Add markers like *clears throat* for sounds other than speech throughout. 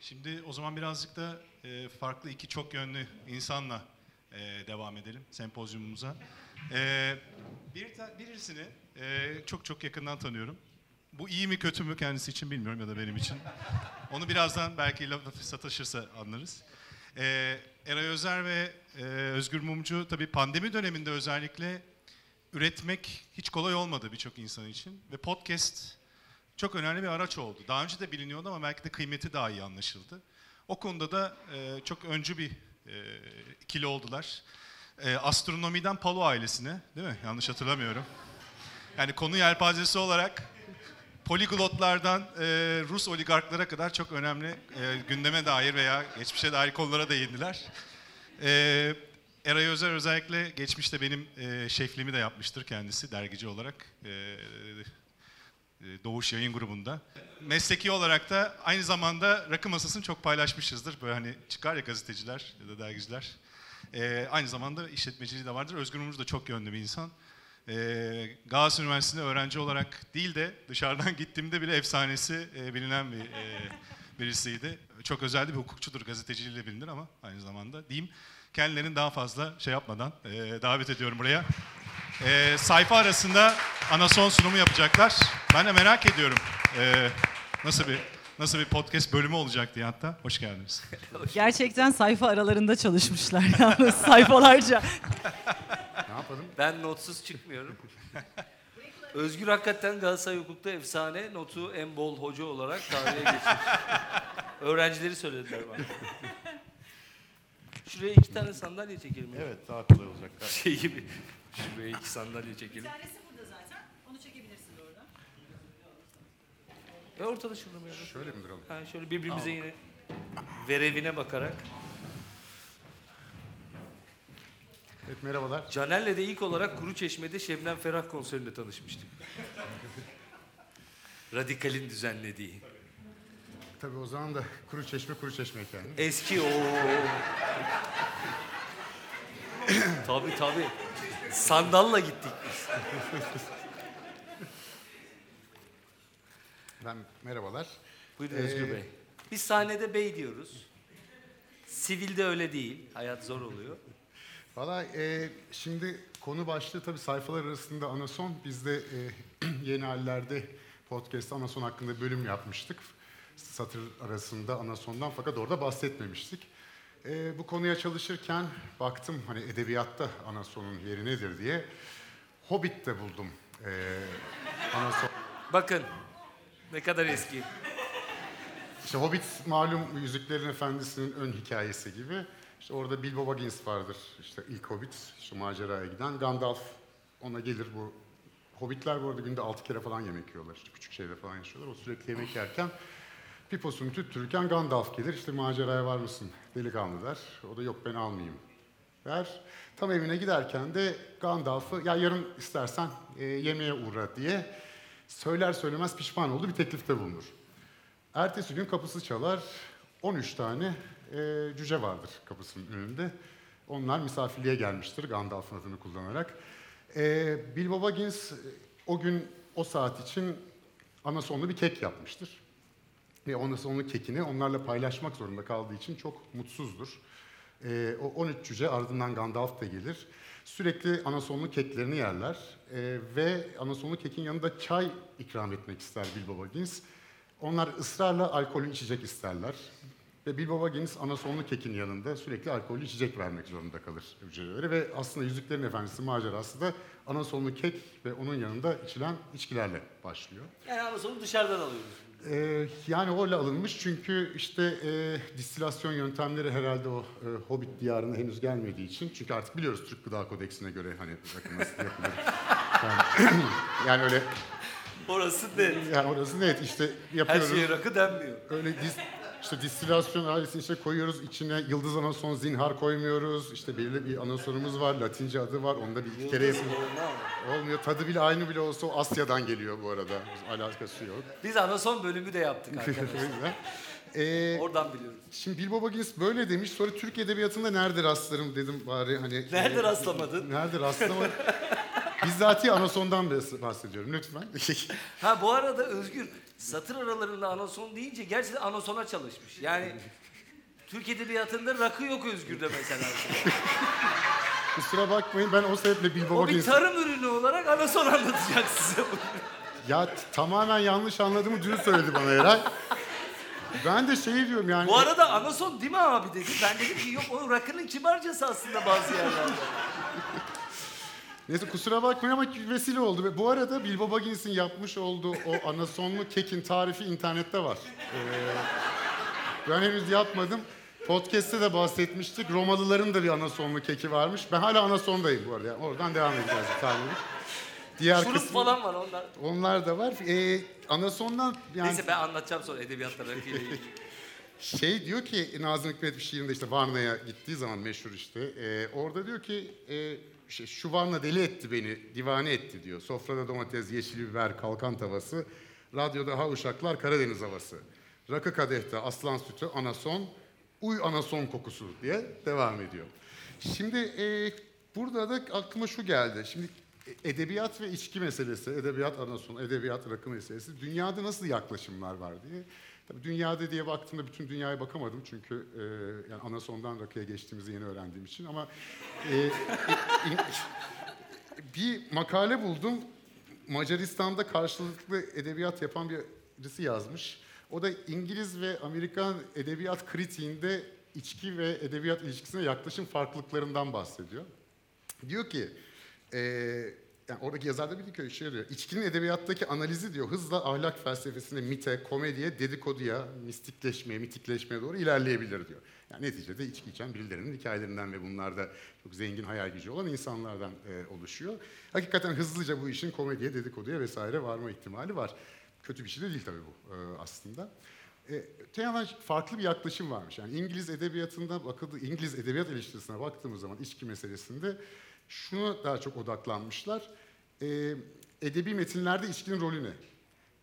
Şimdi o zaman birazcık da e, farklı iki çok yönlü insanla e, devam edelim sempozyumumuza. E, bir birisini e, çok çok yakından tanıyorum. Bu iyi mi kötü mü kendisi için bilmiyorum ya da benim için. Onu birazdan belki laf sataşırsa anlarız. E, Eray Özer ve e, Özgür Mumcu tabii pandemi döneminde özellikle üretmek hiç kolay olmadı birçok insan için. Ve podcast çok önemli bir araç oldu. Daha önce de biliniyordu ama belki de kıymeti daha iyi anlaşıldı. O konuda da e, çok öncü bir e, ikili oldular. E, astronomiden Palo ailesine, değil mi? Yanlış hatırlamıyorum. Yani konu yelpazesi olarak poliglotlardan e, Rus oligarklara kadar çok önemli e, gündeme dair veya geçmişe dair konulara değindiler. E, Eray Özer özellikle geçmişte benim e, şefliğimi de yapmıştır kendisi dergici olarak. E, Doğuş Yayın Grubu'nda. Mesleki olarak da aynı zamanda rakı masasını çok paylaşmışızdır. Böyle hani çıkar ya gazeteciler ya da dergiciler. E, aynı zamanda işletmeciliği de vardır. Özgür Mumcu da çok yönlü bir insan. E, Galatasaray Üniversitesi'nde öğrenci olarak değil de dışarıdan *laughs* gittiğimde bile efsanesi e, bilinen bir e, birisiydi. Çok özel bir hukukçudur, gazeteciliğiyle bilinir ama aynı zamanda diyeyim. Kendilerini daha fazla şey yapmadan e, davet ediyorum buraya. E, sayfa arasında ana son sunumu yapacaklar. Ben de merak ediyorum e, nasıl bir nasıl bir podcast bölümü olacak diye hatta. Hoş geldiniz. *laughs* Gerçekten sayfa aralarında çalışmışlar yalnız *laughs* sayfalarca. Ne yapalım? Ben notsuz çıkmıyorum. Özgür hakikaten Galatasaray hukukta efsane, notu en bol hoca olarak tarihe geçmiş. Öğrencileri söylediler bana. Şuraya iki tane sandalye çekelim. Evet daha kolay olacak. Şey gibi. Şuraya iki sandalye çekelim. tanesi burada zaten. Onu çekebilirsin orada. E ortada şurada mı ya? Şöyle mi duralım? Ha, şöyle birbirimize yine verevine bakarak. Evet merhabalar. Caner'le de ilk olarak Kuru Çeşme'de Şebnem Ferah konserinde tanışmıştık. *laughs* Radikal'in düzenlediği. Tabii o zaman da kuru çeşme kuru çeşme yani. Eski o. tabii tabii. Sandalla gittik biz. Ben merhabalar. Buyurun Ee, Özgür Bey. Biz sahnede bey diyoruz. Sivilde öyle değil. Hayat zor oluyor. Valla e, şimdi konu başlığı tabii sayfalar arasında anason. Biz de e, *clears throat* yeni hallerde podcast anason hakkında bölüm yapmıştık. Satır arasında anasondan fakat orada bahsetmemiştik. E, bu konuya çalışırken baktım hani edebiyatta anasonun yeri nedir diye. Hobbit'te buldum e, anason. Bakın ne kadar eski. İşte Hobbit malum Yüzüklerin Efendisi'nin ön hikayesi gibi. İşte orada Bilbo Baggins vardır. İşte ilk Hobbit, şu maceraya giden. Gandalf ona gelir bu. Hobbitler bu arada günde altı kere falan yemek yiyorlar. İşte küçük şeyde falan yaşıyorlar. O sürekli yemek yerken piposunu tüttürürken Gandalf gelir. İşte maceraya var mısın delikanlı der. O da yok ben almayayım der. Tam evine giderken de Gandalf'ı ya yarın istersen e, yemeğe uğra diye söyler söylemez pişman olduğu bir teklifte bulunur. Ertesi gün kapısı çalar. 13 tane e, cüce vardır kapısının önünde. Onlar misafirliğe gelmiştir Gandalf'ın adını kullanarak. E, Bilbo Baggins e, o gün o saat için anasonlu bir kek yapmıştır. Ve anasonlu kekini onlarla paylaşmak zorunda kaldığı için çok mutsuzdur. E, o 13 cüce ardından Gandalf da gelir. Sürekli anasonlu keklerini yerler. E, ve anasonlu kekin yanında çay ikram etmek ister Bilbo Baggins. Onlar ısrarla alkollü içecek isterler. Ve Bilbo Baggins anasonlu kekin yanında sürekli alkollü içecek vermek zorunda kalır hücrelere. Ve aslında Yüzüklerin Efendisi macerası da anasonlu kek ve onun yanında içilen içkilerle başlıyor. Yani ama sonu dışarıdan alıyoruz. Ee, yani öyle alınmış çünkü işte e, distilasyon yöntemleri herhalde o e, Hobbit diyarına henüz gelmediği için. Çünkü artık biliyoruz Türk Gıda Kodeksine göre hani rakı nasıl yapılır. *laughs* Yani, *clears throat* yani öyle Orası net. yani orası net işte Her yapıyoruz. şeye rakı denmiyor. Öyle dis, işte distilasyon ailesini işte koyuyoruz içine yıldız anason zinhar koymuyoruz. İşte belirli bir anasonumuz var, Latince adı var. Onda bir iki kere yapın. Olmuyor. Tadı bile aynı bile olsa o Asya'dan geliyor bu arada. Alakası yok. Biz anason bölümü de yaptık *laughs* arkadaşlar. Ee, Oradan biliyorum. Şimdi Bilbo Baggins böyle demiş. Sonra Türk Edebiyatı'nda nerede rastlarım dedim bari hani. Nerede e, rastlamadın? Nerede rastlamadım? *laughs* Bizzati Anason'dan bahs- bahsediyorum lütfen. *laughs* Ha bu arada Özgür satır aralarında anason deyince gerçekten anasona çalışmış. Yani Türk Edebiyatı'nda rakı yok Özgür'de mesela. *laughs* Kusura bakmayın ben o sebeple Bilbo O bir tarım ürünü olarak anason anlatacak size. Ya t- tamamen yanlış anladığımı dün söyledi bana Eray. Ben de şey diyorum yani... Bu arada anason değil mi abi dedi. Ben dedim ki yok o rakının kibarcası aslında bazı yerlerde. Neyse kusura bakmayın ama vesile oldu. Ve bu arada Bilbo Baggins'in yapmış olduğu o anasonlu kekin tarifi internette var. Ee, ben henüz yapmadım. Podcast'te de bahsetmiştik. Romalıların da bir anasonlu keki varmış. Ben hala anasondayım bu arada. Yani oradan devam edeceğiz tabii. Diğer Şurup kısmı, falan var onlar. onlar da var. Ee, anasondan yani Neyse ben anlatacağım sonra edebiyatla *laughs* ilgili. Şey diyor ki Nazım Hikmet bir şiirinde işte Varna'ya gittiği zaman meşhur işte. e, orada diyor ki e, şey, şu Varna deli etti beni, divane etti diyor. Sofrada domates, yeşil biber, kalkan tavası. Radyoda ha uşaklar Karadeniz havası. Rakı kadehte aslan sütü, anason, uy anason kokusu diye devam ediyor. Şimdi e, burada da aklıma şu geldi. Şimdi edebiyat ve içki meselesi, edebiyat anason, edebiyat rakı meselesi. Dünyada nasıl yaklaşımlar var diye. Tabii dünyada diye baktığımda bütün dünyaya bakamadım çünkü e, yani anasondan rakıya geçtiğimizi yeni öğrendiğim için ama e, e, in- bir makale buldum. Macaristan'da karşılıklı edebiyat yapan birisi yazmış. O da İngiliz ve Amerikan edebiyat kritiğinde içki ve edebiyat ilişkisine yaklaşım farklılıklarından bahsediyor. Diyor ki, e, yani oradaki yazar da bir ki şey diyor, içkinin edebiyattaki analizi diyor hızla ahlak felsefesine, mite, komediye, dedikoduya, mistikleşmeye, mitikleşmeye doğru ilerleyebilir diyor. Yani neticede içki içen birilerinin hikayelerinden ve bunlarda çok zengin hayal gücü olan insanlardan e, oluşuyor. Hakikaten hızlıca bu işin komediye, dedikoduya vesaire varma ihtimali var. Kötü bir şey de değil tabii bu e, aslında. E, öte yandan farklı bir yaklaşım varmış. Yani İngiliz edebiyatında bakıldığı, İngiliz edebiyat eleştirisine baktığımız zaman içki meselesinde şuna daha çok odaklanmışlar. E, edebi metinlerde içkinin rolü ne?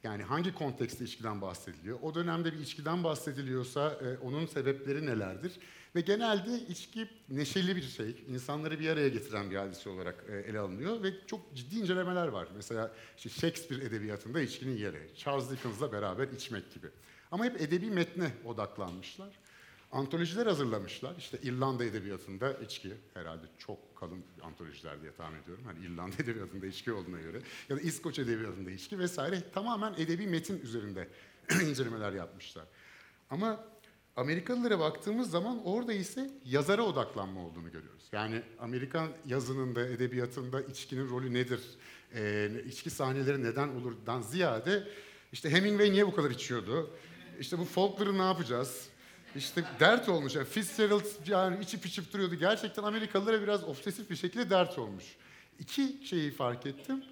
Yani hangi kontekste içkiden bahsediliyor? O dönemde bir içkiden bahsediliyorsa e, onun sebepleri nelerdir? Ve genelde içki neşeli bir şey, insanları bir araya getiren bir hadise olarak e, ele alınıyor ve çok ciddi incelemeler var. Mesela işte Shakespeare edebiyatında içkinin yeri, Charles Dickens'la beraber içmek gibi. Ama hep edebi metne odaklanmışlar. Antolojiler hazırlamışlar. İşte İrlanda edebiyatında içki herhalde çok kalın antolojiler diye tahmin ediyorum. Hani İrlanda *laughs* edebiyatında içki olduğuna göre ya da İskoç edebiyatında içki vesaire tamamen edebi metin üzerinde *clears throat* incelemeler yapmışlar. Ama Amerikalılara baktığımız zaman orada ise yazara odaklanma olduğunu görüyoruz. Yani Amerikan yazınında, edebiyatında içkinin rolü nedir? Ee, içki sahneleri neden olurdan ziyade işte Hemingway niye bu kadar içiyordu? İşte bu folkları ne yapacağız? İşte dert olmuş. Yani Fitzgerald yani içip içip duruyordu. Gerçekten Amerikalılara biraz obsesif bir şekilde dert olmuş. İki şeyi fark ettim.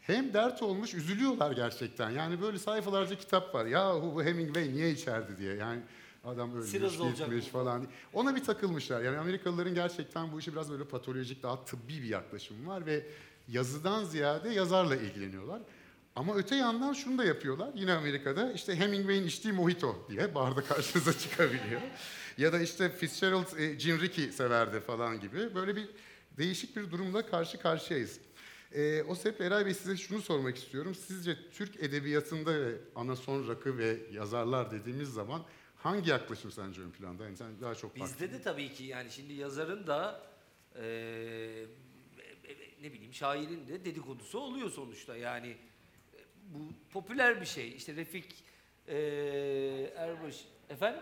Hem dert olmuş, üzülüyorlar gerçekten. Yani böyle sayfalarca kitap var. Yahu bu Hemingway niye içerdi diye. Yani adam ölmüş, Siraz gitmiş falan. Ona bir takılmışlar. Yani Amerikalıların gerçekten bu işe biraz böyle patolojik, daha tıbbi bir yaklaşım var ve yazıdan ziyade yazarla ilgileniyorlar. Ama öte yandan şunu da yapıyorlar. Yine Amerika'da işte Hemingway'in içtiği mojito diye barda karşınıza *laughs* çıkabiliyor. ya da işte Fitzgerald e, gin Rickey severdi falan gibi. Böyle bir değişik bir durumla karşı karşıyayız. E, o sebeple Eray Bey size şunu sormak istiyorum. Sizce Türk edebiyatında ve anason rakı ve yazarlar dediğimiz zaman hangi yaklaşım sence ön planda? Yani sen daha çok Bizde de tabii ki yani şimdi yazarın da eee, ne bileyim şairin de dedikodusu oluyor sonuçta yani e, bu popüler bir şey işte Refik eee Erbaş efendim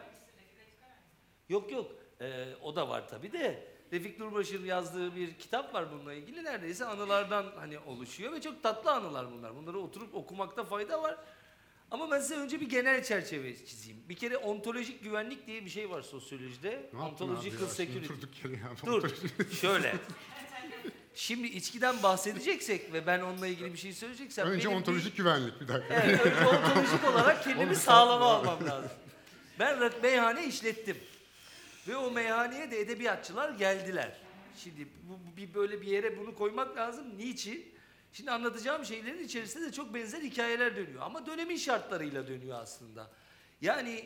yok yok Eee, o da var tabii de Refik Durbaş'ın yazdığı bir kitap var bununla ilgili neredeyse anılardan hani oluşuyor ve çok tatlı anılar bunlar bunları oturup okumakta fayda var ama ben size önce bir genel çerçeve çizeyim. Bir kere ontolojik güvenlik diye bir şey var sosyolojide. Ne Ontological ya? security. Dur, şöyle. *laughs* Şimdi içkiden bahsedeceksek ve ben onunla ilgili bir şey söyleyeceksem... Önce ontolojik güvenlik bir dakika. Bir, evet, önce ontolojik *laughs* olarak kendimi sağlama almam lazım. Ben meyhane işlettim. Ve o meyhaneye de edebiyatçılar geldiler. Şimdi bu, bu- bir böyle bir yere bunu koymak lazım. Niçin? Şimdi anlatacağım şeylerin içerisinde de çok benzer hikayeler dönüyor. Ama dönemin şartlarıyla dönüyor aslında. Yani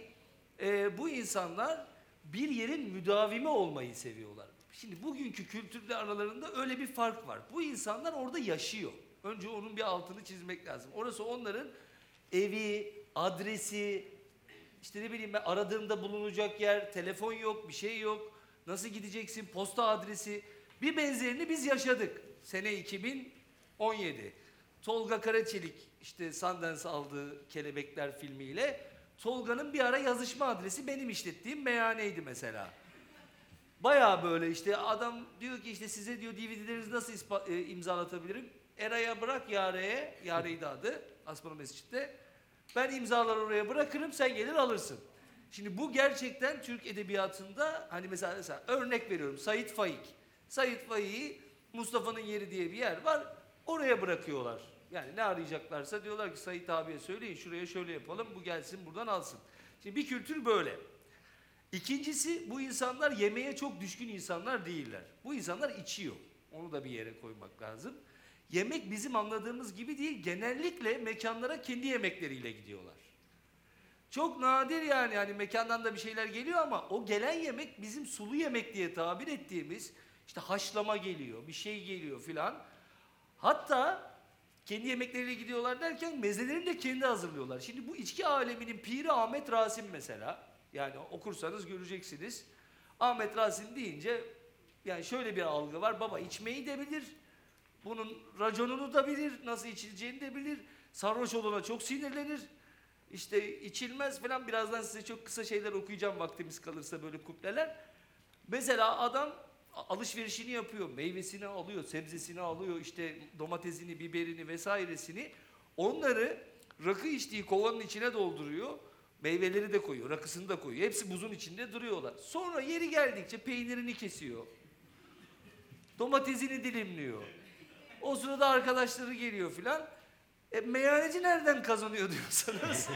e, bu insanlar bir yerin müdavimi olmayı seviyorlar. Şimdi bugünkü kültürle aralarında öyle bir fark var. Bu insanlar orada yaşıyor. Önce onun bir altını çizmek lazım. Orası onların evi, adresi, işte ne bileyim ben aradığımda bulunacak yer, telefon yok, bir şey yok. Nasıl gideceksin, posta adresi. Bir benzerini biz yaşadık. Sene 2017. Tolga Karaçelik işte Sundance aldığı Kelebekler filmiyle Tolga'nın bir ara yazışma adresi benim işlettiğim meyhaneydi mesela. Bayağı böyle işte adam diyor ki işte size diyor DVD'lerinizi nasıl e, imzalatabilirim? Eray'a bırak Yare'ye, Yare'ydi adı Asmalı Mescid'de. Ben imzaları oraya bırakırım sen gelir alırsın. Şimdi bu gerçekten Türk edebiyatında hani mesela, mesela örnek veriyorum Sait Faik. Sait Faik'i Mustafa'nın yeri diye bir yer var oraya bırakıyorlar. Yani ne arayacaklarsa diyorlar ki Sait abiye söyleyin şuraya şöyle yapalım bu gelsin buradan alsın. Şimdi bir kültür böyle. İkincisi bu insanlar yemeğe çok düşkün insanlar değiller. Bu insanlar içiyor. Onu da bir yere koymak lazım. Yemek bizim anladığımız gibi değil. Genellikle mekanlara kendi yemekleriyle gidiyorlar. Çok nadir yani hani mekandan da bir şeyler geliyor ama o gelen yemek bizim sulu yemek diye tabir ettiğimiz işte haşlama geliyor, bir şey geliyor filan. Hatta kendi yemekleriyle gidiyorlar derken mezelerini de kendi hazırlıyorlar. Şimdi bu içki aleminin piri Ahmet Rasim mesela. Yani okursanız göreceksiniz. Ahmet Rasim deyince yani şöyle bir algı var. Baba içmeyi de bilir. Bunun raconunu da bilir. Nasıl içileceğini de bilir. Sarhoş olana çok sinirlenir. İşte içilmez falan. Birazdan size çok kısa şeyler okuyacağım vaktimiz kalırsa böyle kupleler. Mesela adam alışverişini yapıyor, meyvesini alıyor, sebzesini alıyor, işte domatesini, biberini vesairesini. Onları rakı içtiği kovanın içine dolduruyor. Meyveleri de koyuyor, rakısını da koyuyor. Hepsi buzun içinde duruyorlar. Sonra yeri geldikçe peynirini kesiyor. Domatesini dilimliyor. O sırada arkadaşları geliyor filan. E, meyhaneci nereden kazanıyor *laughs* diyorsanız.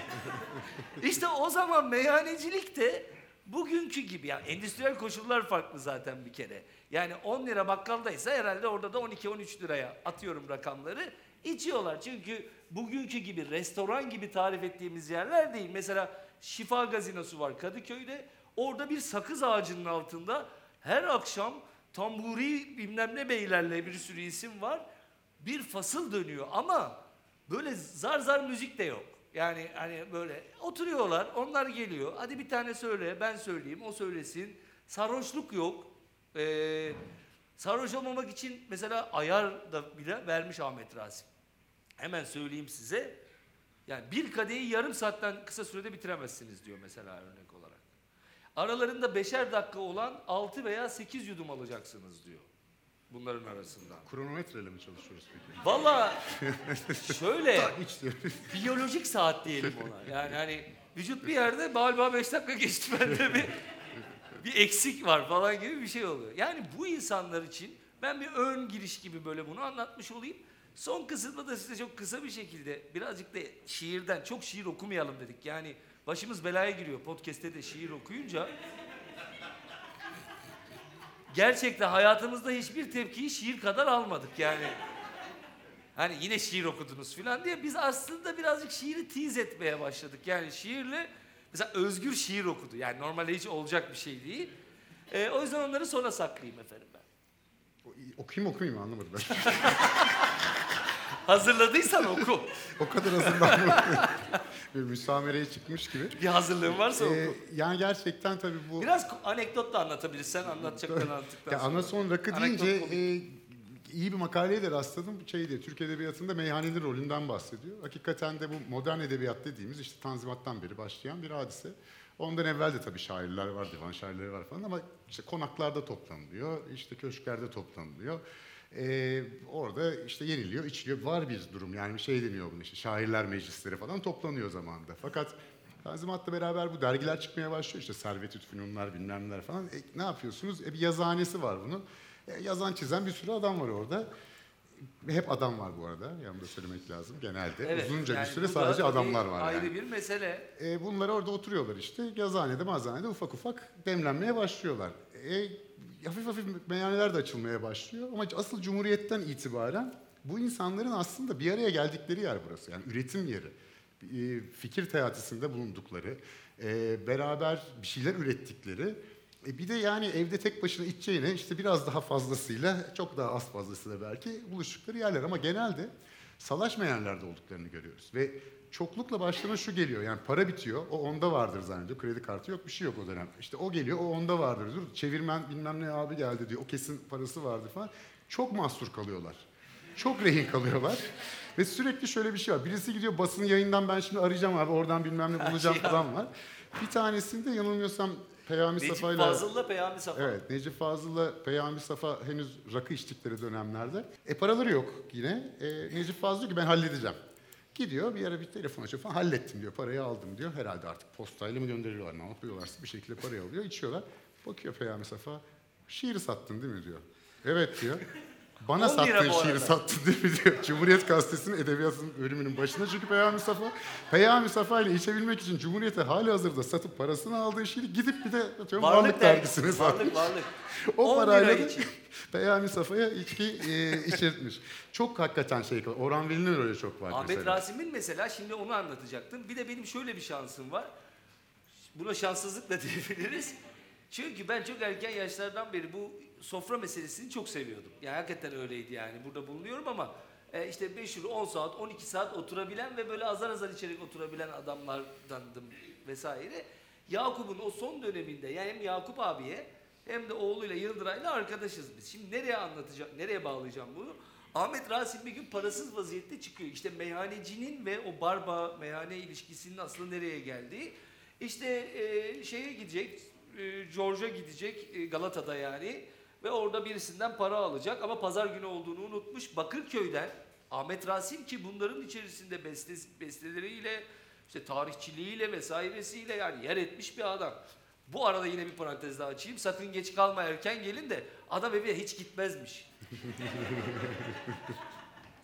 işte o zaman meyhanecilik de bugünkü gibi. Yani endüstriyel koşullar farklı zaten bir kere. Yani 10 lira bakkaldaysa herhalde orada da 12-13 liraya atıyorum rakamları. İçiyorlar. Çünkü bugünkü gibi restoran gibi tarif ettiğimiz yerler değil. Mesela Şifa Gazinosu var Kadıköy'de. Orada bir sakız ağacının altında her akşam tamburi bilmem ne beylerle bir sürü isim var. Bir fasıl dönüyor ama böyle zar zar müzik de yok. Yani hani böyle oturuyorlar, onlar geliyor. Hadi bir tane söyle, ben söyleyeyim, o söylesin. Sarhoşluk yok. Ee, sarhoş olmamak için mesela ayar da bile vermiş Ahmet Rasim. Hemen söyleyeyim size. Yani bir kadehi yarım saatten kısa sürede bitiremezsiniz diyor mesela örnek olarak. Aralarında beşer dakika olan 6 veya 8 yudum alacaksınız diyor. Bunların arasından. Kronometreyle mi çalışıyoruz peki? Valla *laughs* şöyle biyolojik saat diyelim ona. Yani hani vücut bir yerde galiba 5 dakika geçti bende bir bir eksik var falan gibi bir şey oluyor. Yani bu insanlar için ben bir ön giriş gibi böyle bunu anlatmış olayım. Son kısımda da size çok kısa bir şekilde birazcık da şiirden çok şiir okumayalım dedik. Yani başımız belaya giriyor podcast'te de şiir okuyunca. Gerçekten hayatımızda hiçbir tepkiyi şiir kadar almadık yani. Hani yine şiir okudunuz filan diye biz aslında birazcık şiiri tiz etmeye başladık. Yani şiirle mesela Özgür şiir okudu. Yani normalde hiç olacak bir şey değil. Ee, o yüzden onları sona saklayayım efendim ben. Okuyayım okuyayım mı anlamadım ben. *laughs* Hazırladıysan oku. o kadar hazırlanmadım. *laughs* bir müsamereye çıkmış gibi. Bir hazırlığın varsa Ee, oku. yani gerçekten tabii bu... Biraz anekdot da anlatabilirsen anlatacaklarını anlattıktan Ya sonra. anason rakı Anekdot deyince komik. e, iyi bir makaleye de rastladım. Şeydi, Türk Edebiyatı'nda meyhanenin rolünden bahsediyor. Hakikaten de bu modern edebiyat dediğimiz işte Tanzimat'tan beri başlayan bir hadise. Ondan evvel de tabii şairler var, divan şairleri var falan ama işte konaklarda toplanılıyor, işte köşklerde toplanılıyor. Ee, orada işte yeniliyor, içiliyor. Var bir durum yani bir şey deniyor bunu işte şairler meclisleri falan toplanıyor zamanında. Fakat Tanzimat'la beraber bu dergiler çıkmaya başlıyor işte Servet-i Fünunlar bilmem neler falan. E, ne yapıyorsunuz? E, bir yazıhanesi var bunun. E, yazan çizen bir sürü adam var orada. Hep adam var bu arada. Yani da söylemek lazım genelde. Evet, Uzunca yani bir süre sadece adamlar var Ayrı yani. bir mesele. E, bunlar orada oturuyorlar işte. Yazıhanede, mazhanede ufak ufak demlenmeye başlıyorlar. E, hafif hafif meyhaneler de açılmaya başlıyor. Ama asıl Cumhuriyet'ten itibaren bu insanların aslında bir araya geldikleri yer burası. Yani üretim yeri. e, fikir teatisinde bulundukları, e, beraber bir şeyler ürettikleri, e, bir de yani evde tek başına içeceğine işte biraz daha fazlasıyla, çok daha az fazlasıyla belki buluştukları yerler. Ama genelde salaşmayan yerlerde olduklarını görüyoruz. Ve çoklukla başlama şu geliyor, yani para bitiyor, o onda vardır zannediyor, kredi kartı yok, bir şey yok o dönem. İşte o geliyor, o onda vardır diyor, çevirmen bilmem ne abi geldi diyor, o kesin parası vardı falan. Çok mahsur kalıyorlar. Çok rehin kalıyorlar. *laughs* Ve sürekli şöyle bir şey var. Birisi gidiyor basın yayından ben şimdi arayacağım abi oradan bilmem ne bulacağım *laughs* falan var. Bir tanesinde yanılmıyorsam Peyami Necip Safa'yla... Fazıl'la Peyami Safa. Evet, Necip Fazıl'la Peyami Safa henüz rakı içtikleri dönemlerde. E paraları yok yine. E, Necip Fazıl diyor ki ben halledeceğim. Gidiyor bir ara bir telefon açıyor falan hallettim diyor. Parayı aldım diyor. Herhalde artık postayla mı gönderiyorlar ne yapıyorlarsa bir şekilde parayı alıyor. içiyorlar. Bakıyor Peyami Safa. Şiiri sattın değil mi diyor. Evet diyor. Bana 10 lira sattığın şiiri sattın değil mi diyor. Cumhuriyet Gazetesi'nin edebiyatın bölümünün başında çünkü Peyami Safa. Peyami Safa ile içebilmek için Cumhuriyet'e hali hazırda satıp parasını aldığı şiiri gidip bir de atıyorum Varlık, Varlık dergisine dergisi. satmış. Varlık varlık. *laughs* O 10 parayla da. *laughs* Peyami Safa'ya içki e, içirtmiş. Çok hakikaten şey. Orhan Veli'nin öyle çok var Ahmet mesela. Rasim'in mesela şimdi onu anlatacaktım. Bir de benim şöyle bir şansım var. Buna şanssızlık da *laughs* diyebiliriz. Çünkü ben çok erken yaşlardan beri bu sofra meselesini çok seviyordum. Yani hakikaten öyleydi yani. Burada bulunuyorum ama e, işte 5 yıl 10 saat 12 saat oturabilen ve böyle azar azar içerek oturabilen adamlardandım vesaire. Yakup'un o son döneminde yani hem Yakup abiye hem de oğluyla Yıldıray'la arkadaşız biz. Şimdi nereye anlatacağım, nereye bağlayacağım bunu? Ahmet Rasim bir gün parasız vaziyette çıkıyor. İşte meyhanecinin ve o barba meyhane ilişkisinin aslında nereye geldiği. İşte e, şeye gidecek, e, George'a gidecek e, Galata'da yani ve orada birisinden para alacak ama pazar günü olduğunu unutmuş. Bakırköy'den Ahmet Rasim ki bunların içerisinde beste, besteleriyle, işte tarihçiliğiyle vesairesiyle yani yer etmiş bir adam. Bu arada yine bir parantez daha açayım. Sakın geç kalma erken gelin de adam eve hiç gitmezmiş. *laughs*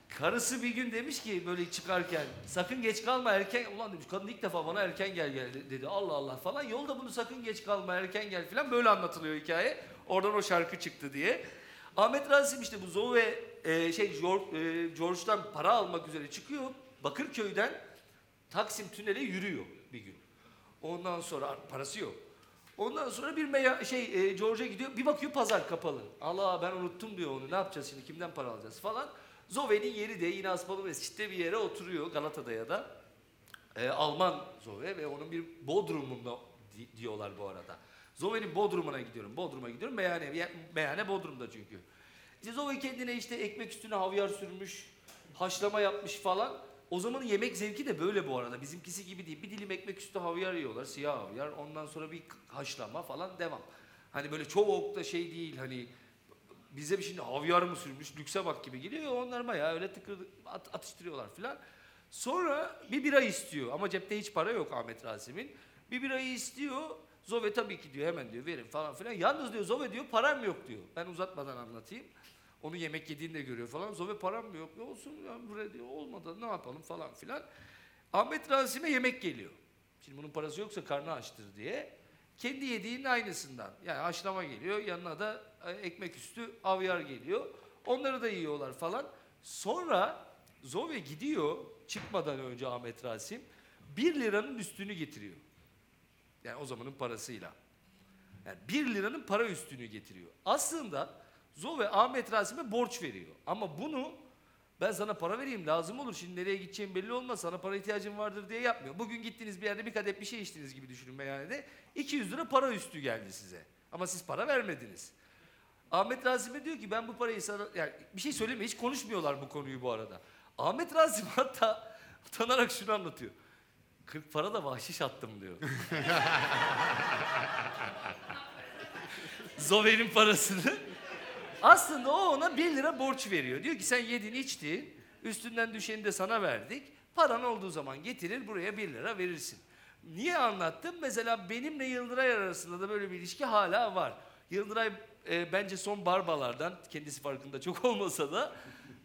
Karısı bir gün demiş ki böyle çıkarken sakın geç kalma erken ulan demiş kadın ilk defa bana erken gel gel dedi Allah Allah falan yolda bunu sakın geç kalma erken gel falan böyle anlatılıyor hikaye oradan o şarkı çıktı diye. Ahmet Rasim işte bu Zoe e, şey e, George'dan para almak üzere çıkıyor Bakırköy'den Taksim Tünel'e yürüyor bir gün. Ondan sonra parası yok. Ondan sonra bir meya, şey e, George'a gidiyor. Bir bakıyor pazar kapalı. Allah ben unuttum diyor onu. Ne yapacağız şimdi? Kimden para alacağız falan. Zoe'nin yeri de yine Aspalı Mescid'de bir yere oturuyor Galata'da ya da. E, Alman Zoe ve onun bir Bodrum'unda di- diyorlar bu arada. Zoe'nin Bodrum'una gidiyorum. Bodrum'a gidiyorum. Meyhane, meyhane Bodrum'da çünkü. İşte Zoe kendine işte ekmek üstüne havyar sürmüş, haşlama yapmış falan. O zamanın yemek zevki de böyle bu arada. Bizimkisi gibi değil. Bir dilim ekmek üstü havyar yiyorlar, siyah havyar. Ondan sonra bir haşlama falan devam. Hani böyle çok da şey değil hani bize bir şimdi havyar mı sürmüş, lükse bak gibi geliyor. Onlar bayağı öyle tıkır at- atıştırıyorlar filan. Sonra bir bira istiyor ama cepte hiç para yok Ahmet Rasim'in. Bir birayı istiyor. Zove tabii ki diyor hemen diyor verin falan filan. Yalnız diyor Zove diyor param yok diyor. Ben uzatmadan anlatayım. Onu yemek yediğini de görüyor falan. Zove param mı yok? Ne olsun ya buraya diyor olmadı ne yapalım falan filan. Ahmet Rasim'e yemek geliyor. Şimdi bunun parası yoksa karnı açtır diye. Kendi yediğinin aynısından. Yani haşlama geliyor. Yanına da e, ekmek üstü avyar geliyor. Onları da yiyorlar falan. Sonra Zove gidiyor çıkmadan önce Ahmet Rasim 1 liranın üstünü getiriyor. Yani o zamanın parasıyla. Yani 1 liranın para üstünü getiriyor. Aslında Zove Ahmet Rasim'e borç veriyor. Ama bunu ben sana para vereyim lazım olur. Şimdi nereye gideceğim belli olmaz. Sana para ihtiyacın vardır diye yapmıyor. Bugün gittiniz bir yerde bir kadeh bir şey içtiniz gibi düşünün meyhanede. 200 lira para üstü geldi size. Ama siz para vermediniz. Ahmet Rasim'e diyor ki ben bu parayı sana... Yani bir şey söyleme hiç konuşmuyorlar bu konuyu bu arada. Ahmet Rasim *laughs* hatta utanarak şunu anlatıyor. 40 para da bahşiş attım diyor. *laughs* Zove'nin parasını. Aslında o ona 1 lira borç veriyor. Diyor ki sen yedin içtin, üstünden düşeni de sana verdik. Paran olduğu zaman getirir buraya 1 lira verirsin. Niye anlattım? Mesela benimle Yıldıray arasında da böyle bir ilişki hala var. Yıldıray e, bence son barbalardan, kendisi farkında çok *laughs* olmasa da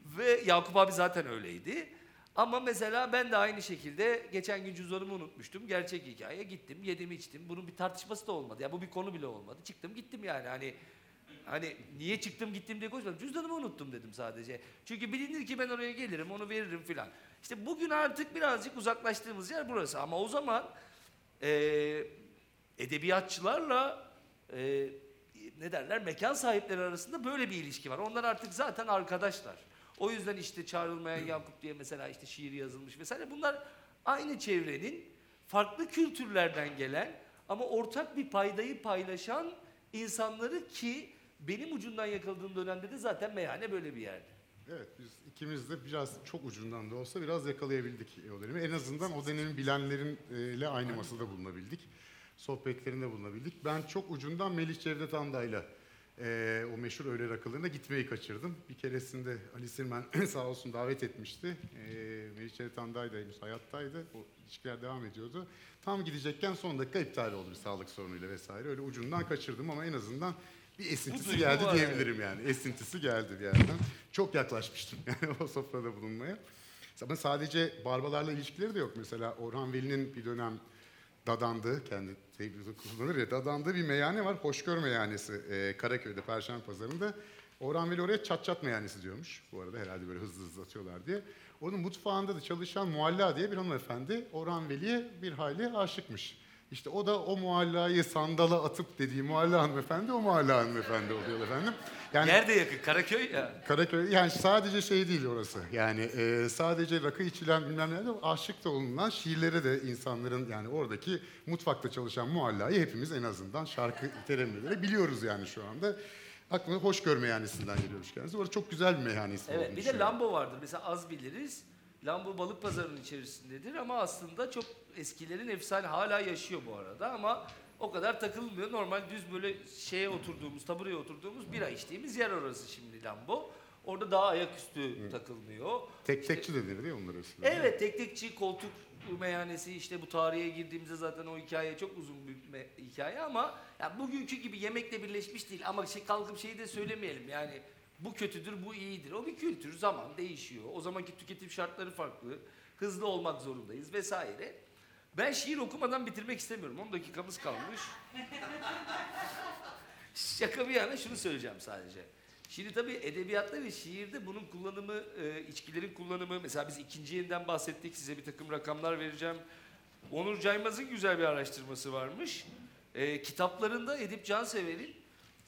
ve Yakup abi zaten öyleydi. Ama mesela ben de aynı şekilde geçen gün cüzdanımı unutmuştum. Gerçek hikaye gittim, yedim içtim. Bunun bir tartışması da olmadı. Ya bu bir konu bile olmadı. Çıktım gittim yani hani Hani niye çıktım gittim diye konuşmadım. Cüzdanımı unuttum dedim sadece. Çünkü bilinir ki ben oraya gelirim onu veririm filan. İşte bugün artık birazcık uzaklaştığımız yer burası. Ama o zaman e, edebiyatçılarla e, ne derler mekan sahipleri arasında böyle bir ilişki var. Onlar artık zaten arkadaşlar. O yüzden işte çağrılmayan Yakup diye mesela işte şiir yazılmış vesaire. Bunlar aynı çevrenin farklı kültürlerden gelen ama ortak bir paydayı paylaşan insanları ki benim ucundan yakaladığım dönemde de zaten meyhane böyle bir yerdi. Evet biz ikimiz de biraz çok ucundan da olsa biraz yakalayabildik o dönemi. En azından o dönemi bilenlerinle aynı masada bulunabildik. Sohbetlerinde bulunabildik. Ben çok ucundan Melih Cevdet Anda'yla e, o meşhur öğle rakılarına gitmeyi kaçırdım. Bir keresinde Ali Sirmen *clears throat* sağ olsun davet etmişti. E, da henüz hayattaydı. O ilişkiler devam ediyordu. Tam gidecekken son dakika iptal oldu bir sağlık sorunuyla vesaire. Öyle ucundan kaçırdım ama en azından bir esintisi geldi diyebilirim yani. Esintisi geldi bir yerden. Çok yaklaşmıştım *laughs* yani o sofrada bulunmaya. Ama sadece barbalarla ilişkileri de yok. Mesela Orhan Veli'nin bir dönem dadandığı, kendi sevgili kullanır ya, dadandığı bir meyhane var. Hoşgör Meyhanesi e, Karaköy'de, Perşembe Pazarı'nda. Orhan Veli oraya çat çat meyhanesi diyormuş. Bu arada herhalde böyle hızlı hızlı atıyorlar diye. Onun mutfağında da çalışan Mualla diye bir hanımefendi Orhan Veli'ye bir hayli aşıkmış. İşte o da o muallayı sandala atıp dediği mualla hanımefendi o mualla hanımefendi oluyor efendim. Yani Nerede yakın? Karaköy ya. Karaköy yani sadece şey değil orası. Yani e, sadece rakı içilen bilmem ne de aşık da olunan şiirlere de insanların yani oradaki mutfakta çalışan muallayı hepimiz en azından şarkı terimleri biliyoruz yani şu anda. Aklıma hoşgör meyhanesinden geliyormuş kendisi. Orada çok güzel bir meyhane ismi Evet bir de. Lambo vardır. Mesela az biliriz. Lambo balık pazarının içerisindedir ama aslında çok eskilerin efsane hala yaşıyor bu arada ama o kadar takılmıyor. Normal düz böyle şeye oturduğumuz, tabureye oturduğumuz bira içtiğimiz yer orası şimdi Lambo. Orada daha ayaküstü takılmıyor. Tek tekçi de denir değil mi onlar arasında? Evet tek tekçi koltuk meyhanesi işte bu tarihe girdiğimizde zaten o hikaye çok uzun bir hikaye ama ya bugünkü gibi yemekle birleşmiş değil ama şey kalkıp şeyi de söylemeyelim yani bu kötüdür bu iyidir o bir kültür zaman değişiyor o zamanki tüketim şartları farklı hızlı olmak zorundayız vesaire. Ben şiir okumadan bitirmek istemiyorum 10 dakikamız kalmış. *laughs* Şaka bir yana şunu söyleyeceğim sadece. Şimdi tabii edebiyatta ve şiirde bunun kullanımı, e, içkilerin kullanımı, mesela biz ikinci yeniden bahsettik, size bir takım rakamlar vereceğim. Onur Caymaz'ın güzel bir araştırması varmış. E, kitaplarında Edip Cansever'in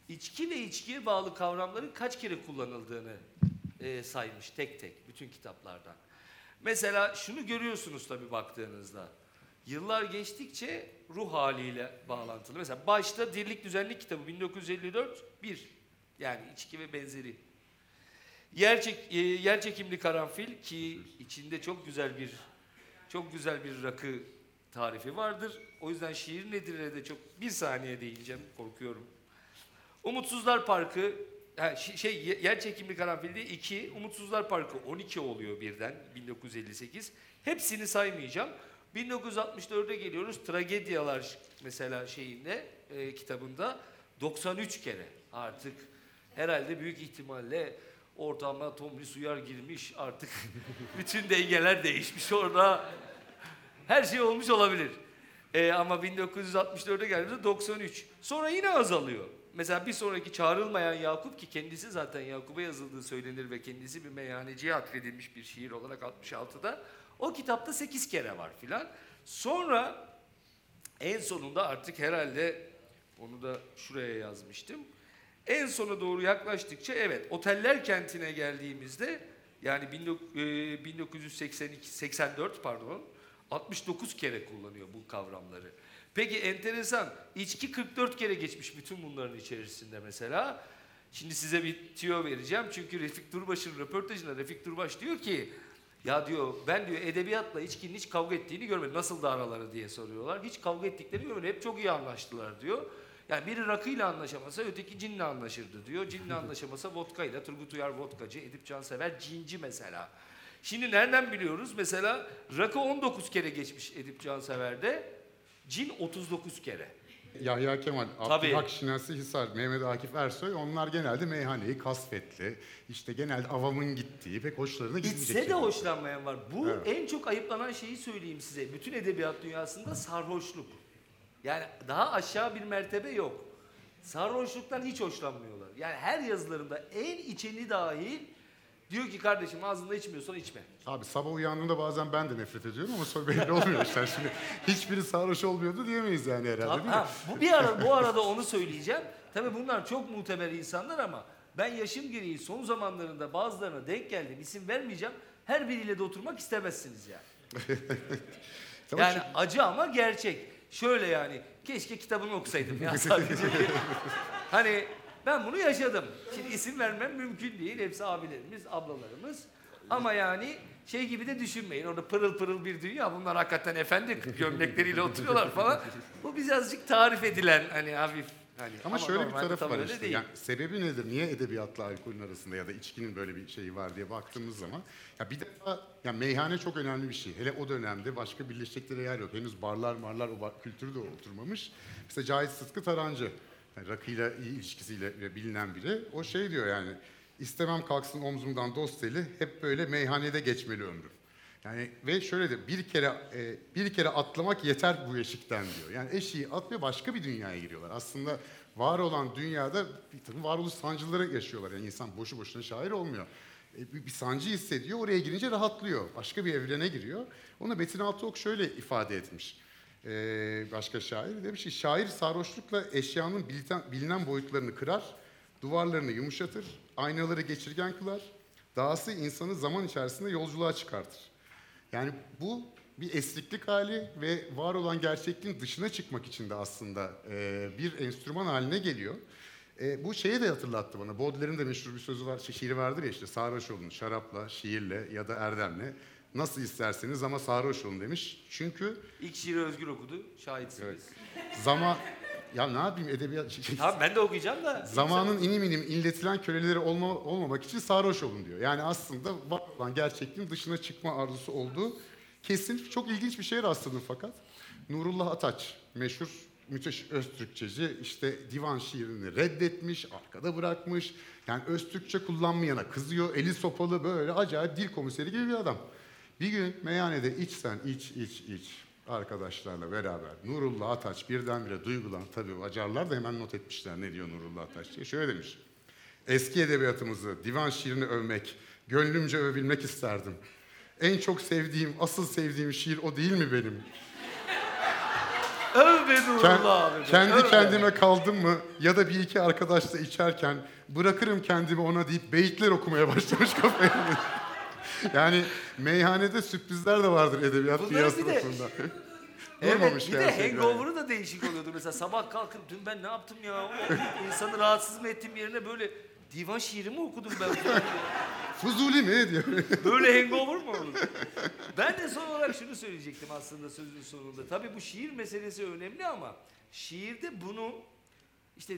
içki ve içkiye bağlı kavramların kaç kere kullanıldığını e, saymış tek tek bütün kitaplardan. Mesela şunu görüyorsunuz tabii baktığınızda. Yıllar geçtikçe ruh haliyle bağlantılı. Mesela başta Dirlik Düzenlik kitabı 1954 bir. Yani içki ve benzeri. Yer, çek, e, yer çekimli karanfil ki içinde çok güzel bir çok güzel bir rakı tarifi vardır. O yüzden şiir nedir'e de çok bir saniye değineceğim korkuyorum. Umutsuzlar Parkı ha, şey ye- yer çekimli karanfilde 2, Umutsuzlar Parkı 12 oluyor birden 1958. Hepsini saymayacağım. 1964'e geliyoruz. Tragedyalar mesela şeyinde e, kitabında 93 kere artık herhalde büyük ihtimalle ortama Tomris Uyar girmiş artık *laughs* bütün dengeler değişmiş orada her şey olmuş olabilir. Ee, ama 1964'e geldiğimizde 93. Sonra yine azalıyor. Mesela bir sonraki çağrılmayan Yakup ki kendisi zaten Yakup'a yazıldığı söylenir ve kendisi bir meyhaneciye atfedilmiş bir şiir olarak 66'da. O kitapta 8 kere var filan. Sonra en sonunda artık herhalde onu da şuraya yazmıştım. En sona doğru yaklaştıkça evet oteller kentine geldiğimizde yani 19 e, 1982 84 pardon 69 kere kullanıyor bu kavramları. Peki enteresan içki 44 kere geçmiş bütün bunların içerisinde mesela. Şimdi size bir tüyo vereceğim çünkü Refik Durbaş'ın röportajında Refik Durbaş diyor ki ya diyor ben diyor edebiyatla içkinin hiç kavga ettiğini görmedim. Nasıl da araları diye soruyorlar. Hiç kavga ettiklerini görmedim. Hep çok iyi anlaştılar diyor. Yani biri rakıyla anlaşamasa öteki cinle anlaşırdı diyor. Cinle *laughs* anlaşamasa vodkayla. Turgut Uyar vodkacı, Edip Cansever cinci mesela. Şimdi nereden biliyoruz? Mesela rakı 19 kere geçmiş Edip Cansever'de. Cin 39 kere. Yahya Kemal, Tabii. Abdülhak Şinasi Hisar, Mehmet Akif Ersoy onlar genelde meyhaneyi kasvetli, işte genelde avamın gittiği pek hoşlarına gitmeyecek. Gitse de şeyler. hoşlanmayan var. Bu Evet. en çok ayıplanan şeyi söyleyeyim size. Bütün edebiyat dünyasında sarhoşluk. Yani daha aşağı bir mertebe yok. sarhoşluktan hiç hoşlanmıyorlar. Yani her yazılarında en içeni dahil diyor ki kardeşim ağzında içmiyorsan içme. Abi sabah uyandığımda bazen ben de nefret ediyorum ama sonra belli olmuyor işte. Şimdi hiçbiri sarhoş olmuyordu diyemeyiz yani herhalde değil mi? ha, bu bir ara bu arada onu söyleyeceğim. Tabii bunlar çok muteber insanlar ama ben yaşım gereği son zamanlarında bazılarına denk geldim. İsim vermeyeceğim. Her biriyle de oturmak istemezsiniz yani. *laughs* Tamam, yani acı ama gerçek. Şöyle yani keşke kitabını okusaydım ya *laughs* sadece. hani ben bunu yaşadım. Şimdi isim vermem mümkün değil. Hepsi abilerimiz, ablalarımız. Ama yani şey gibi de düşünmeyin. Orada pırıl pırıl bir dünya. Bunlar hakikaten efendi gömlekleriyle oturuyorlar falan. Bu birazcık tarif edilen hani hafif. Hani, Ama, şöyle bir tarafı var işte. değil. Yani sebebi nedir? Niye edebiyatla alkolün arasında ya da içkinin böyle bir şeyi var diye baktığımız zaman ya bir defa ya meyhane çok önemli bir şey. Hele o dönemde başka birleşecekleri yer yok. Henüz barlar marlar o bar- kültürü de oturmamış. Mesela Cahit Sıtkı Tarancı yani rakıyla iyi ilişkisiyle bilinen biri. O şey diyor yani istemem kalksın omzumdan dost eli hep böyle meyhanede geçmeli ömrüm. Yani ve şöyle de bir kere e, bir kere atlamak yeter bu eşikten diyor. Yani eşiği at ve başka bir dünyaya giriyorlar. Aslında var olan dünyada bir takım varoluş sancıları yaşıyorlar. Yani insan boşu boşuna şair olmuyor. E, bir, bir sancı hissediyor, oraya girince rahatlıyor. Başka bir evrene giriyor. Onu Metin Altıok şöyle ifade etmiş. E, başka şair demiş ki şair sarhoşlukla eşyanın bilinen, bilinen boyutlarını kırar, duvarlarını yumuşatır, aynaları geçirgen kılar, dahası insanı zaman içerisinde yolculuğa çıkartır. Yani bu bir esliklik hali ve var olan gerçekliğin dışına çıkmak için de aslında e, bir enstrüman haline geliyor. E, bu şeyi de hatırlattı bana. Baudelaire'in de meşhur bir sözü var, şey, şiiri vardır ya işte sarhoş olun şarapla, şiirle ya da erdemle. Nasıl isterseniz ama sarhoş olun demiş. Çünkü İlk şiiri Özgür okudu. Şahitsiniz. Evet. zaman ya ne yapayım edebiyat şey- *laughs* Tamam ben de okuyacağım da. Zamanın inim inim inletilen köleleri olma, olmamak için sarhoş olun diyor. Yani aslında var olan gerçekliğin dışına çıkma arzusu olduğu kesin. Çok ilginç bir şeye rastladım fakat. Nurullah Ataç, meşhur müthiş Öztürkçeci işte divan şiirini reddetmiş, arkada bırakmış. Yani Öztürkçe kullanmayana kızıyor, eli sopalı böyle acayip dil komiseri gibi bir adam. Bir gün meyhanede içsen iç iç iç arkadaşlarla beraber Nurullah Ataç birdenbire duygulan tabii acarlar da hemen not etmişler ne diyor Nurullah Ataç diye. Şöyle demiş. Eski edebiyatımızı, divan şiirini övmek, gönlümce övebilmek isterdim. En çok sevdiğim, asıl sevdiğim şiir o değil mi benim? Öv be Nurullah abi. kendi öv kendime kaldım mı ya da bir iki arkadaşla içerken bırakırım kendimi ona deyip beyitler okumaya başlamış kafaya. Yani meyhanede sürprizler de vardır edebiyat Bunları de- tarafından. Evet, Durmamış bir de *laughs* hangover'ı da değişik oluyordu. Mesela sabah kalkıp dün ben ne yaptım ya? O insanı rahatsız mı ettim yerine böyle divan şiiri mi okudum ben? *laughs* Fuzuli mi diyor. *laughs* Böyle hangover mı olur? Ben de son olarak şunu söyleyecektim aslında sözün sonunda. Tabii bu şiir meselesi önemli ama şiirde bunu işte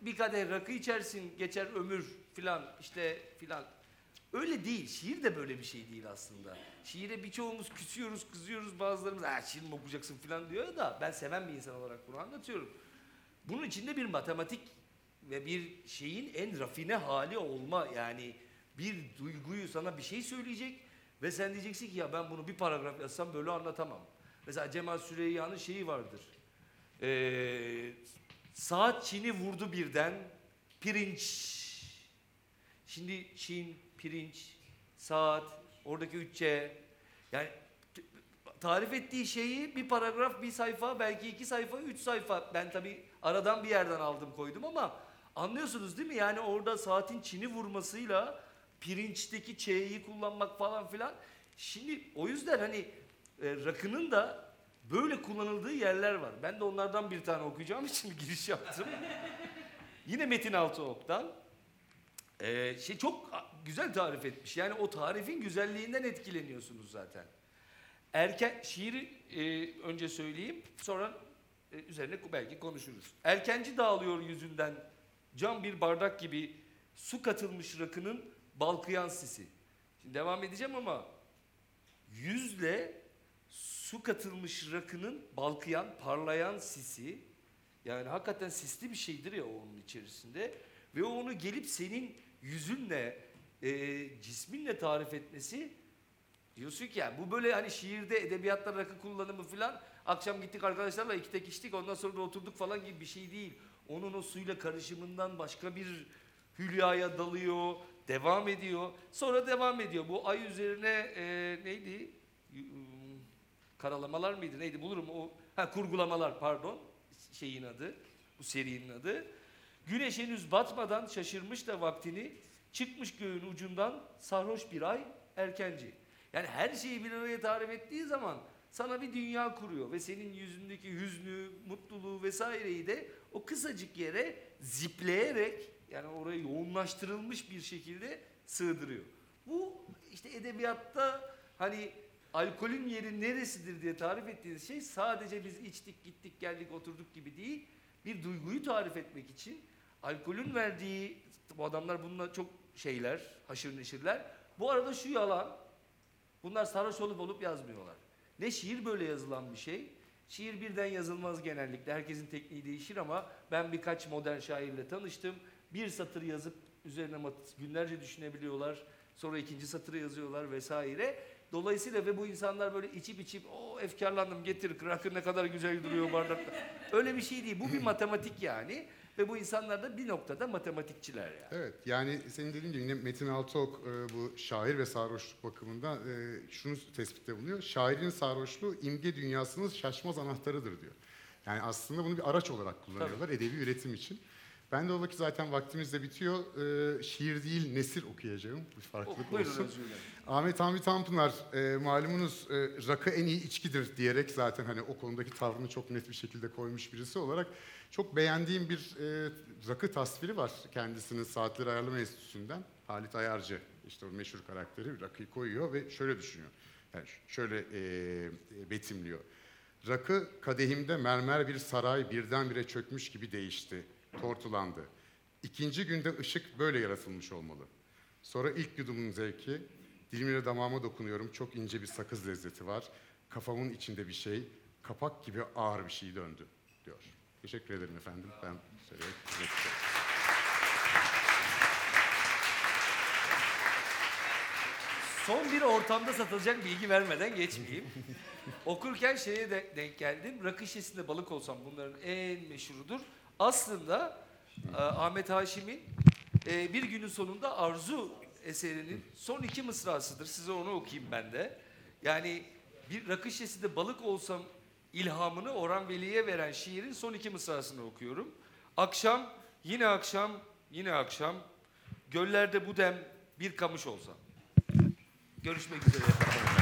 bir kadeh rakı içersin geçer ömür filan işte filan. Öyle değil. Şiir de böyle bir şey değil aslında. Şiire birçoğumuz küsüyoruz, kızıyoruz. Bazılarımız ha şiir mi okuyacaksın filan diyor da ben seven bir insan olarak bunu anlatıyorum. Bunun içinde bir matematik ve bir şeyin en rafine hali olma yani bir duyguyu sana bir şey söyleyecek ve sen diyeceksin ki ya ben bunu bir paragraf yazsam böyle anlatamam. Mesela Cemal Süreyya'nın şeyi vardır. Ee, saat çini vurdu birden pirinç. Şimdi Çin, pirinç, saat, oradaki üççe yani tarif ettiği şeyi bir paragraf, bir sayfa, belki iki sayfa, üç sayfa. Ben tabii aradan bir yerden aldım koydum ama anlıyorsunuz değil mi? Yani orada saatin çini vurmasıyla pirinçteki ç'yi kullanmak falan filan. Şimdi o yüzden hani e, rakının da böyle kullanıldığı yerler var. Ben de onlardan bir tane okuyacağım için *laughs* giriş yaptım. Yine Metin Altıok'tan. Ee, şey çok güzel tarif etmiş. Yani o tarifin güzelliğinden etkileniyorsunuz zaten. Erken şiiri e, önce söyleyeyim, sonra e, üzerine belki konuşuruz. Erkenci dağılıyor yüzünden cam bir bardak gibi su katılmış rakının balkıyan sisi. Şimdi devam edeceğim ama yüzle su katılmış rakının balkıyan, parlayan sisi yani hakikaten sisli bir şeydir ya onun içerisinde ve onu gelip senin yüzünle, e, cisminle tarif etmesi diyorsun ki yani bu böyle hani şiirde, edebiyatta rakı kullanımı falan akşam gittik arkadaşlarla iki tek içtik ondan sonra da oturduk falan gibi bir şey değil. Onun o suyla karışımından başka bir hülyaya dalıyor, devam ediyor. Sonra devam ediyor. Bu ay üzerine e, neydi? Karalamalar mıydı? Neydi? Bulurum o. Ha kurgulamalar pardon. Şeyin adı. Bu serinin adı. Güneş henüz batmadan şaşırmış da vaktini çıkmış göğün ucundan sarhoş bir ay erkenci. Yani her şeyi bir araya tarif ettiği zaman sana bir dünya kuruyor ve senin yüzündeki hüznü, mutluluğu vesaireyi de o kısacık yere zipleyerek yani oraya yoğunlaştırılmış bir şekilde sığdırıyor. Bu işte edebiyatta hani alkolün yeri neresidir diye tarif ettiğiniz şey sadece biz içtik, gittik, geldik, oturduk gibi değil. Bir duyguyu tarif etmek için alkolün verdiği, bu adamlar bununla çok şeyler, haşır neşirler. Bu arada şu yalan, bunlar sarhoş olup olup yazmıyorlar. Ne şiir böyle yazılan bir şey. Şiir birden yazılmaz genellikle. Herkesin tekniği değişir ama ben birkaç modern şairle tanıştım. Bir satır yazıp üzerine günlerce düşünebiliyorlar. Sonra ikinci satırı yazıyorlar vesaire. Dolayısıyla ve bu insanlar böyle içip içip o efkarlandım getir rakı ne kadar güzel duruyor bardakta. Öyle bir şey değil. Bu bir matematik yani. Ve bu insanlar da bir noktada matematikçiler yani. Evet yani senin dediğin gibi yine Metin Altıok e, bu şair ve sarhoşluk bakımından e, şunu tespitte bulunuyor. Şairin sarhoşluğu imge dünyasının şaşmaz anahtarıdır diyor. Yani aslında bunu bir araç olarak kullanıyorlar edebi üretim için. Ben de o vakit zaten vaktimiz de bitiyor. E, şiir değil nesir okuyacağım. Bir farklılık Oh, olsun. Ahmet Hamdi Tanpınar e, malumunuz e, rakı en iyi içkidir diyerek zaten hani o konudaki tavrını çok net bir şekilde koymuş birisi olarak çok beğendiğim bir e, rakı tasviri var kendisinin Saatleri Ayarlama Enstitüsü'nden. Halit Ayarcı işte o meşhur karakteri rakıyı koyuyor ve şöyle düşünüyor. Yani şöyle e, betimliyor. Rakı kadehimde mermer bir saray birdenbire çökmüş gibi değişti, tortulandı. İkinci günde ışık böyle yaratılmış olmalı. Sonra ilk yudumun zevki, dilimle damağıma dokunuyorum, çok ince bir sakız lezzeti var. Kafamın içinde bir şey, kapak gibi ağır bir şey döndü, diyor. Teşekkür ederim efendim. Ben istiyorum. Son bir ortamda satılacak bilgi vermeden geçmeyeyim. *laughs* Okurken şeye de denk geldim. Rakı şişesinde balık olsam bunların en meşhurudur. Aslında e, Ahmet Haşim'in e, bir günün sonunda Arzu eserinin son iki mısrasıdır. Size onu okuyayım ben de. Yani bir rakı şişesinde balık olsam ilhamını Orhan Veli'ye veren şiirin son iki mısrasını okuyorum. Akşam, yine akşam, yine akşam, göllerde bu dem bir kamış olsam. Görüşmek üzere.